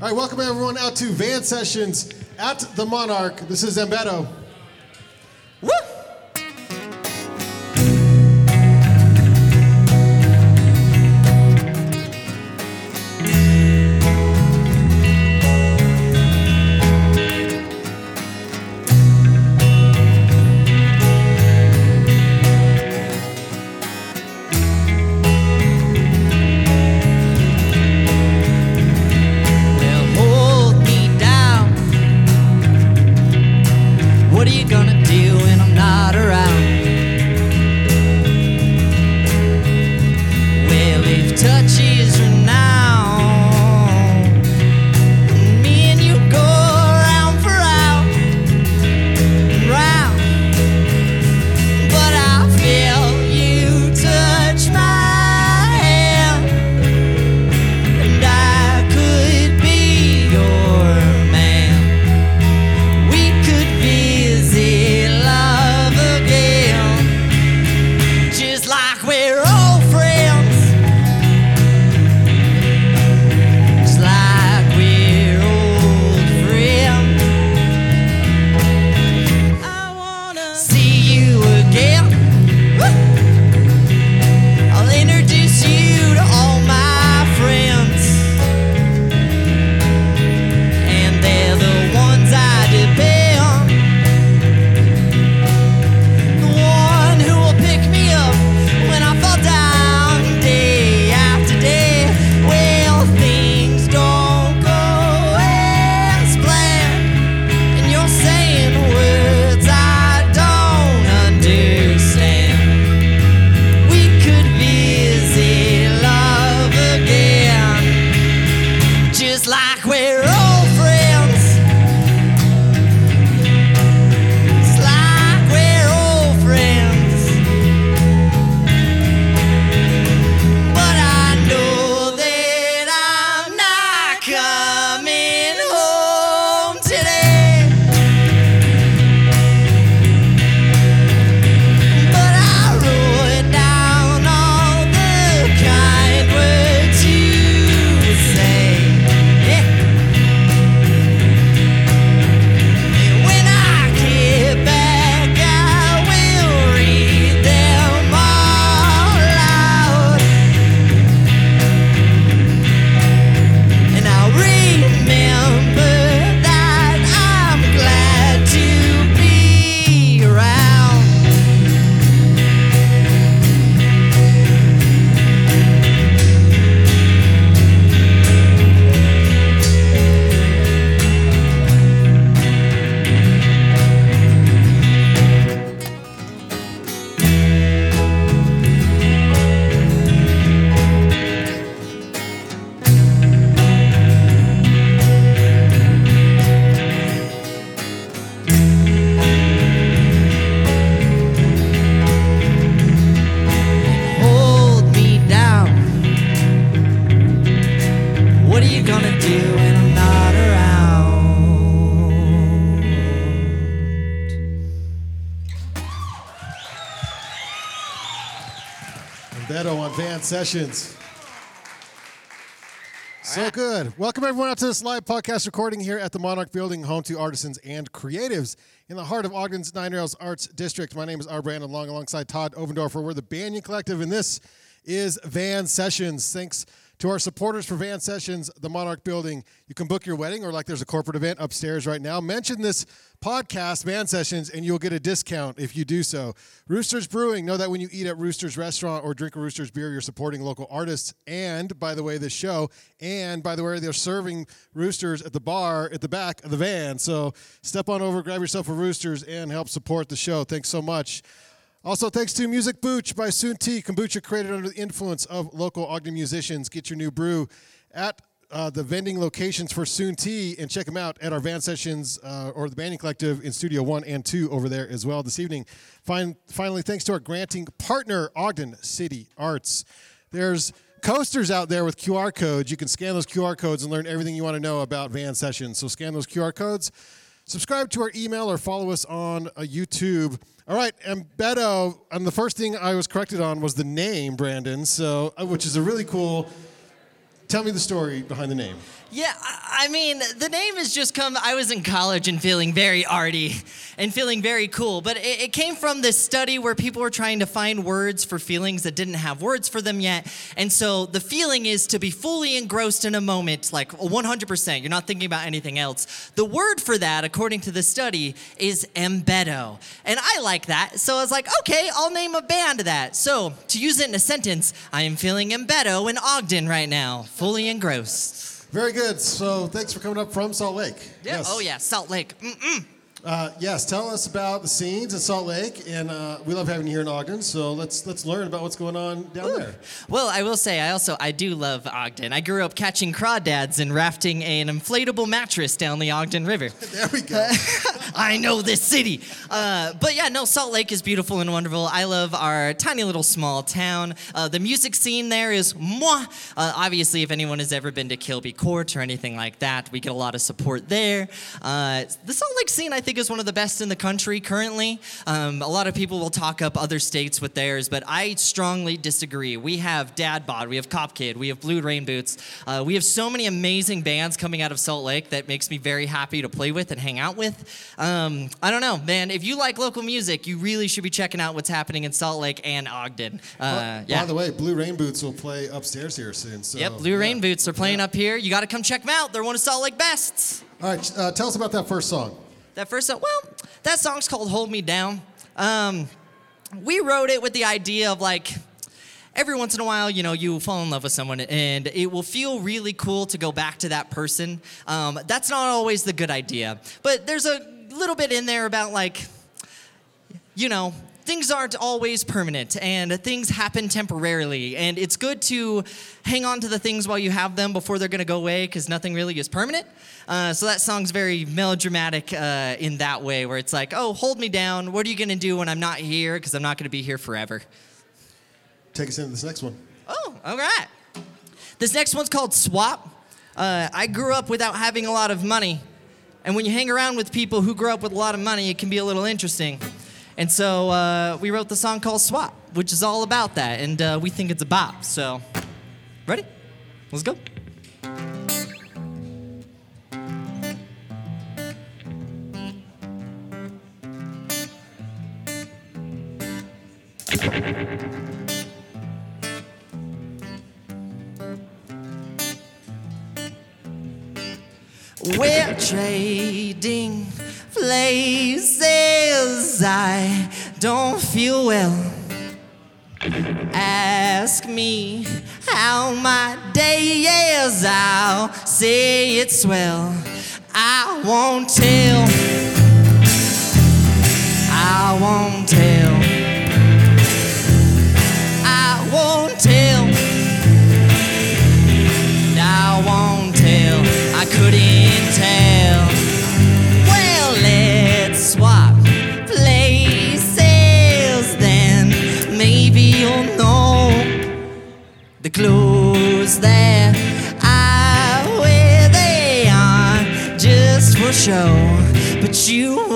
All right, welcome everyone out to Van Sessions at the Monarch. This is Ambedo. Sessions. So good. Welcome everyone out to this live podcast recording here at the Monarch Building, home to artisans and creatives in the heart of Ogden's Nine Rails Arts District. My name is R. Brandon, Long alongside Todd Oberndorfer. We're the Banyan Collective, and this is Van Sessions. Thanks to our supporters for Van Sessions, the Monarch Building. You can book your wedding, or like there's a corporate event upstairs right now. Mention this podcast, Van Sessions, and you'll get a discount if you do so. Roosters Brewing. Know that when you eat at Roosters Restaurant or drink a Roosters beer, you're supporting local artists. And by the way, this show. And by the way, they're serving Roosters at the bar at the back of the van. So step on over, grab yourself a Roosters, and help support the show. Thanks so much. Also, thanks to Music Booch by Suntea, kombucha created under the influence of local Ogden musicians. Get your new brew at uh, the vending locations for Suntea and check them out at our Van Sessions uh, or the Banyan Collective in Studio 1 and 2 over there as well this evening. Fin- finally, thanks to our granting partner, Ogden City Arts. There's coasters out there with QR codes. You can scan those QR codes and learn everything you want to know about Van Sessions. So scan those QR codes. Subscribe to our email or follow us on uh, YouTube. All right, and Beto, and the first thing I was corrected on was the name, Brandon. So, uh, which is a really cool. tell me the story behind the name. Yeah, I mean, the name has just come. I was in college and feeling very arty and feeling very cool, but it, it came from this study where people were trying to find words for feelings that didn't have words for them yet. And so the feeling is to be fully engrossed in a moment, like 100%. You're not thinking about anything else. The word for that, according to the study, is ambedo. And I like that. So I was like, okay, I'll name a band that. So to use it in a sentence, I am feeling ambedo in Ogden right now, fully engrossed. Very good. So thanks for coming up from Salt Lake. Yeah. Yes. Oh yeah, Salt Lake. Mm-mm. Uh, yes. Tell us about the scenes in Salt Lake, and uh, we love having you here in Ogden. So let's let's learn about what's going on down there. Well, I will say, I also I do love Ogden. I grew up catching crawdads and rafting an inflatable mattress down the Ogden River. There we go. I know this city. Uh, but yeah, no, Salt Lake is beautiful and wonderful. I love our tiny little small town. Uh, the music scene there is moi. Uh, obviously, if anyone has ever been to Kilby Court or anything like that, we get a lot of support there. Uh, the Salt Lake scene, I think, is one of the best in the country currently. Um, a lot of people will talk up other states with theirs, but I strongly disagree. We have Dad Bod, we have Cop Kid, we have Blue Rain Boots. Uh, we have so many amazing bands coming out of Salt Lake that makes me very happy to play with and hang out with. Um, I don't know, man. If you like local music, you really should be checking out what's happening in Salt Lake and Ogden. Uh, yeah. By the way, Blue Rain Boots will play upstairs here soon. So, Yep, Blue Rain. Boots are playing up here. You got to come check them out. They're one of Salt Lake bests. All right. Uh, tell us about that first song. That first song, well, that song's called Hold Me Down. Um, we wrote it with the idea of like, every once in a while, you know, you fall in love with someone and it will feel really cool to go back to that person. Um, that's not always the good idea. But there's a little bit in there about like, you know, things aren't always permanent and things happen temporarily. And it's good to hang on to the things while you have them before they're going to go away because nothing really is permanent. Uh, so that song's very melodramatic uh, in that way, where it's like, oh, hold me down. What are you going to do when I'm not here? Because I'm not going to be here forever. Take us into this next one. Oh, all right. This next one's called Swap. Uh, I grew up without having a lot of money. And when you hang around with people who grew up with a lot of money, it can be a little interesting. And so uh, we wrote the song called Swap, which is all about that. And uh, we think it's a bop. So, ready? Let's go. We're trading places. I don't feel well. Ask me how my day is. I'll say it's well. I won't tell. I won't clothes that I wear. They aren't just for show, but you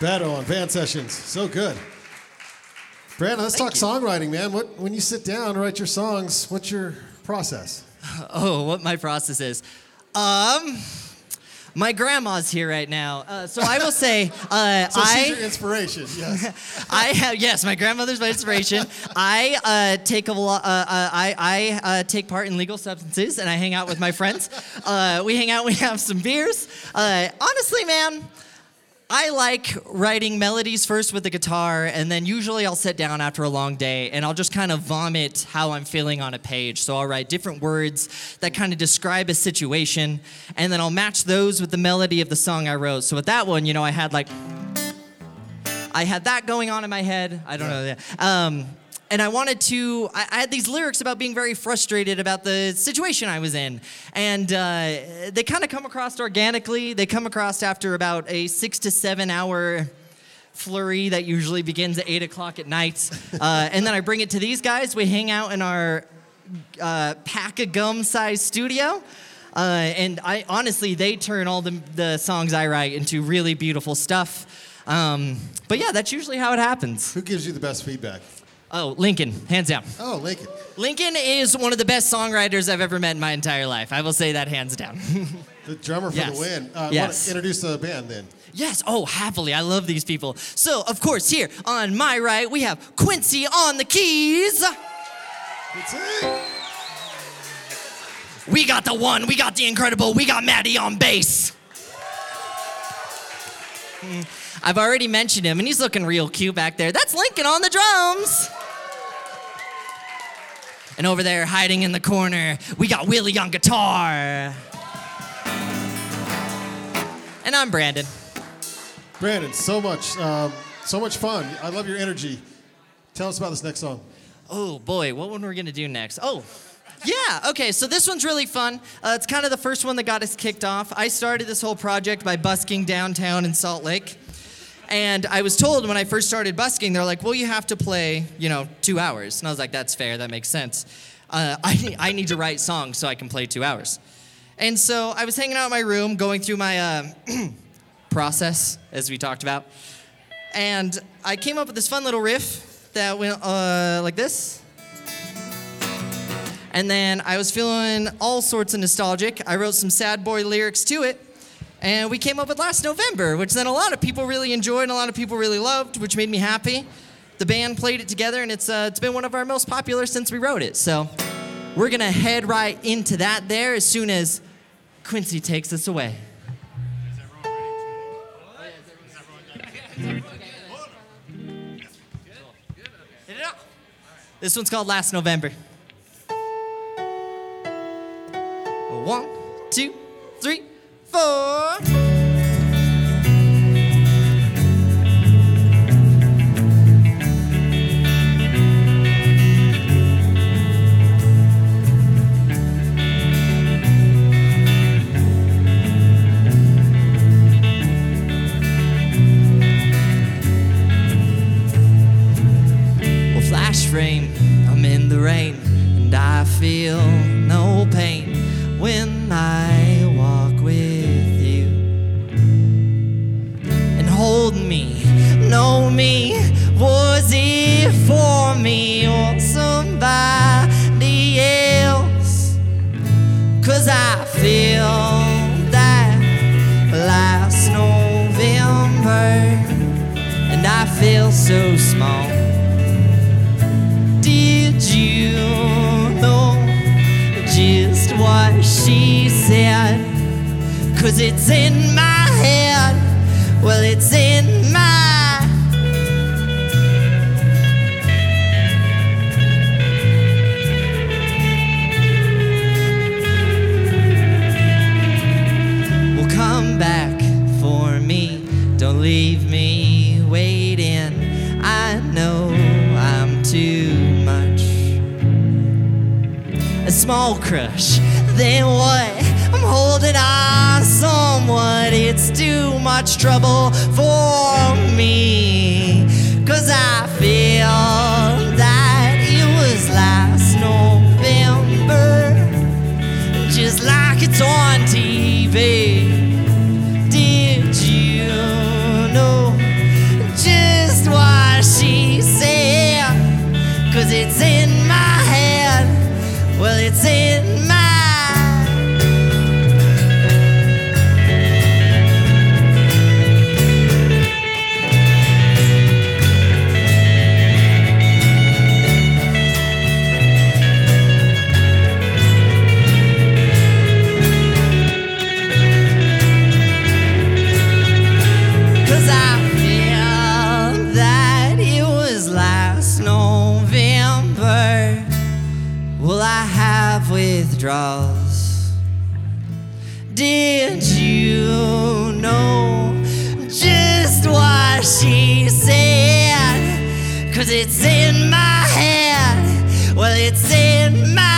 Beto on Van Sessions. So good. Brandon, let's Thank talk you. songwriting, man. What when you sit down to write your songs, what's your process? Oh, what my process is. Um, my grandma's here right now, uh, so I will say, uh, So I. she's your inspiration. Yes. I have yes, my grandmother's my inspiration. I uh, take a lot. Uh, uh, I I uh, take part in legal substances, and I hang out with my friends. Uh, we hang out. We have some beers. Uh, honestly, man. I like writing melodies first with the guitar, and then usually I'll sit down after a long day and I'll just kind of vomit how I'm feeling on a page. So I'll write different words that kind of describe a situation, and then I'll match those with the melody of the song I wrote. So with that one, you know, I had like I had that going on in my head. I don't know. Um, and I wanted to, I, I had these lyrics about being very frustrated about the situation I was in. And uh, they kind of come across organically. They come across after about a six to seven hour flurry that usually begins at eight o'clock at night. Uh, and then I bring it to these guys. We hang out in our uh, pack of gum sized studio. Uh, and I honestly, they turn all the, the songs I write into really beautiful stuff. Um, but yeah, that's usually how it happens. Who gives you the best feedback? Oh, Lincoln, hands down. Oh, Lincoln. Lincoln is one of the best songwriters I've ever met in my entire life. I will say that hands down. The drummer for Yes. the win. Uh, Yes. Want to introduce the band then? yes, oh, happily. I love these people. So, of course, here on my right, we have Quincy on the keys. We got the one, we got the incredible, we got Maddie on bass. Hmm, I've already mentioned him, and he's looking real cute back there. That's Lincoln on the drums. And over there, hiding in the corner, we got Willie on guitar. And I'm Brandon. Brandon, so much, um, so much fun. I love your energy. Tell us about this next song. Oh boy, what one we're gonna do next? Oh, yeah. Okay, so this one's really fun. Uh, it's kind of the first one that got us kicked off. I started this whole project by busking downtown in Salt Lake, and I was told when I first started busking, they're like, "Well, you have to play, you know, two hours," and I was like, "That's fair. That makes sense. Uh, I I need to write songs so I can play two hours." And so I was hanging out in my room, going through my uh, process, as we talked about, and I came up with this fun little riff that went uh, like this. And then I was feeling all sorts of nostalgic. I wrote some sad boy lyrics to it. And we came up with last November, which then a lot of people really enjoyed and a lot of people really loved, which made me happy. The band played it together, and it's, uh, it's been one of our most popular since we wrote it. So we're going to head right into that there as soon as Quincy takes us away. This one's called Last November. One, two, three, four. Well, flash frame, I'm in the rain, and I feel no pain when I know me, was it for me or somebody else? Cause I feel that last November, and I feel so small. Did you know just what she said? Cause it's in my trouble for me. Cause I feel that it was last November, just like it's on TV. Did you know just what she said? Cause it's in my head, well, it's in my withdraws. Did you know just what she said? Cause it's in my head. Well, it's in my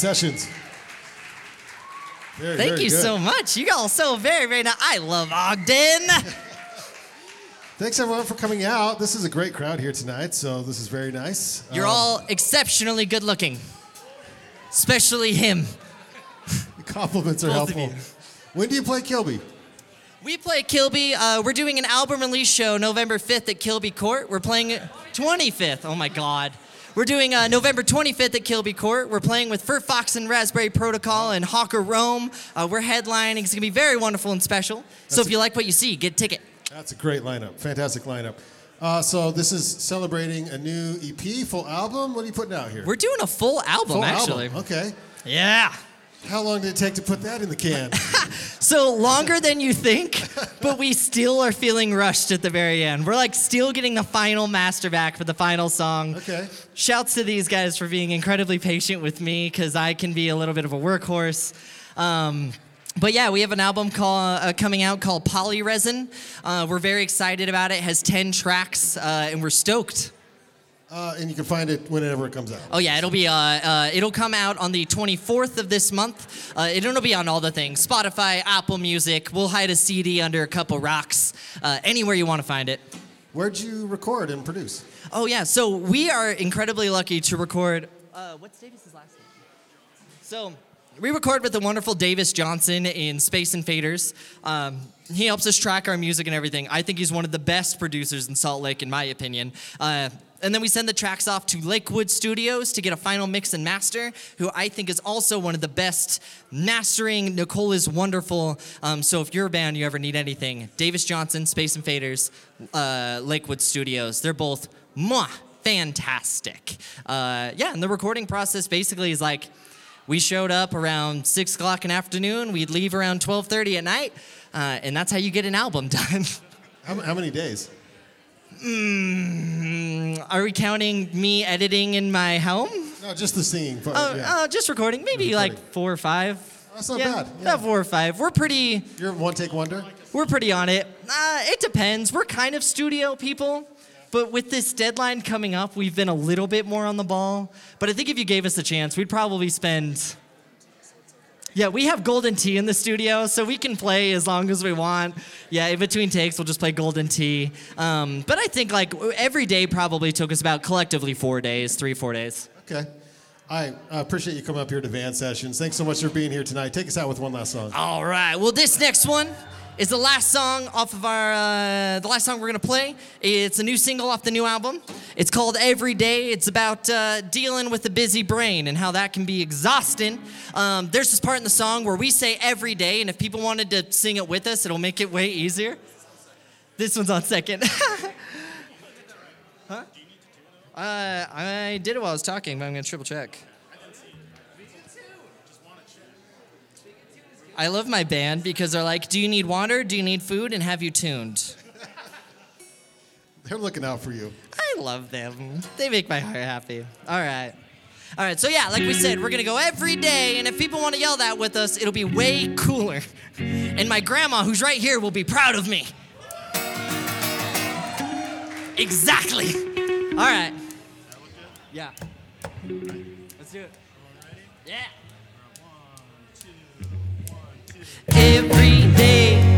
Sessions. Very, Thank very you good. so much. You all so very, very nice. I love Ogden. Thanks everyone for coming out. This is a great crowd here tonight, so this is very nice. You're Um, all exceptionally good looking, especially him. compliments are both helpful. When do you play Kilby? We play Kilby. Uh, we're doing an album release show November 5th at Kilby Court. We're playing it 25th. Oh my God. We're doing uh, November 25th at Kilby Court. We're playing with Fur Fox and Raspberry Protocol and Hawker Rome. Uh, we're headlining. It's going to be very wonderful and special. so That's if you like what you see, get a ticket. That's a great lineup. Fantastic lineup. Uh, so this is celebrating a new EP, full album. What are you putting out here? We're doing a full album, full actually. album. Okay. Yeah. How long did it take to put that in the can? So longer than you think, but we still are feeling rushed at the very end. We're like still getting the final master back for the final song. Okay. Shouts to these guys for being incredibly patient with me because I can be a little bit of a workhorse. Um, but yeah, we have an album call, uh, coming out called Polyresin. Uh, we're very excited about it. It has 10 tracks, uh, and we're stoked. Uh, and you can find it whenever it comes out. Oh yeah, it'll be uh, uh, it'll come out on the 24th of this month. Uh, it'll be on all the things: Spotify, Apple Music. We'll hide a CD under a couple rocks, uh, anywhere you want to find it. Where'd you record and produce? Oh yeah, so we are incredibly lucky to record. Uh, what's Davis's last name? So we record with the wonderful Davis Johnson in Space Invaders. Um, he helps us track our music and everything. I think he's one of the best producers in Salt Lake, in my opinion. And then we send the tracks off to Lakewood Studios to get a final mix and master, who I think is also one of the best mastering. Nicole is wonderful. Um, so if you're a band, you ever need anything, Davis Johnson, Space Invaders, uh, Lakewood Studios, they're both mwah, fantastic. Uh, yeah, and the recording process basically is like, we showed up around six o'clock in the afternoon. We'd leave around twelve thirty at night, uh, and that's how you get an album done. How, how many days? Are we counting me editing in my home? No, just the singing part. Oh, yeah. uh, just recording. Maybe like four or five. That's not yeah, bad. Yeah. Four or five. We're pretty. You're one take wonder? We're pretty on it. Uh, it depends. We're kind of studio people. But with this deadline coming up, we've been a little bit more on the ball. But I think if you gave us a chance, we'd probably spend. Yeah, we have Golden Tee in the studio, so we can play as long as we want. Yeah, in between takes, we'll just play Golden Tee. Um, but I think like every day probably took us about collectively four days, three, four days. Okay. I appreciate you coming up here to Van Sessions. Thanks so much for being here tonight. Take us out with one last song. All right. Well, this next one is the last song off of our uh, the last song we're gonna play. It's a new single off the new album. It's called Every Day. It's about uh, dealing with a busy brain and how that can be exhausting. Um, there's this part in the song where we say every day, and if people wanted to sing it with us, it'll make it way easier. This one's on second. huh? Uh, I did it while I was talking, but I'm gonna triple check. I love my band because they're like, do you need water? Do you need food? And have you tuned? They're looking out for you. I love them. They make my heart happy. All right. All right, so yeah, like we said, we're gonna go every day, and if people wanna yell that with us, it'll be way cooler. And my grandma, who's right here, will be proud of me. Exactly. All right. Yeah. Let's do it. Yeah. Every day.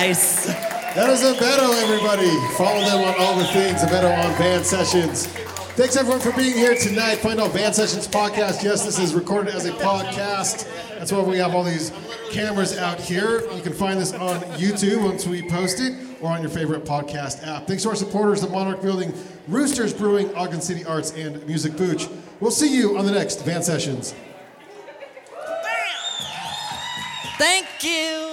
All very nice. That is Ambedo, everybody. Follow them on all the things. Ambedo on Van Sessions. Thanks everyone for being here tonight. Find out Van Sessions podcast. Yes, this is recorded as a podcast. That's why we have all these cameras out here. You can find this on YouTube once we post it, or on your favorite podcast app. Thanks to our supporters, the Monarch Building, Roosters Brewing, Ogden City Arts, and Music Booch. We'll see you on the next Van Sessions. Thank you.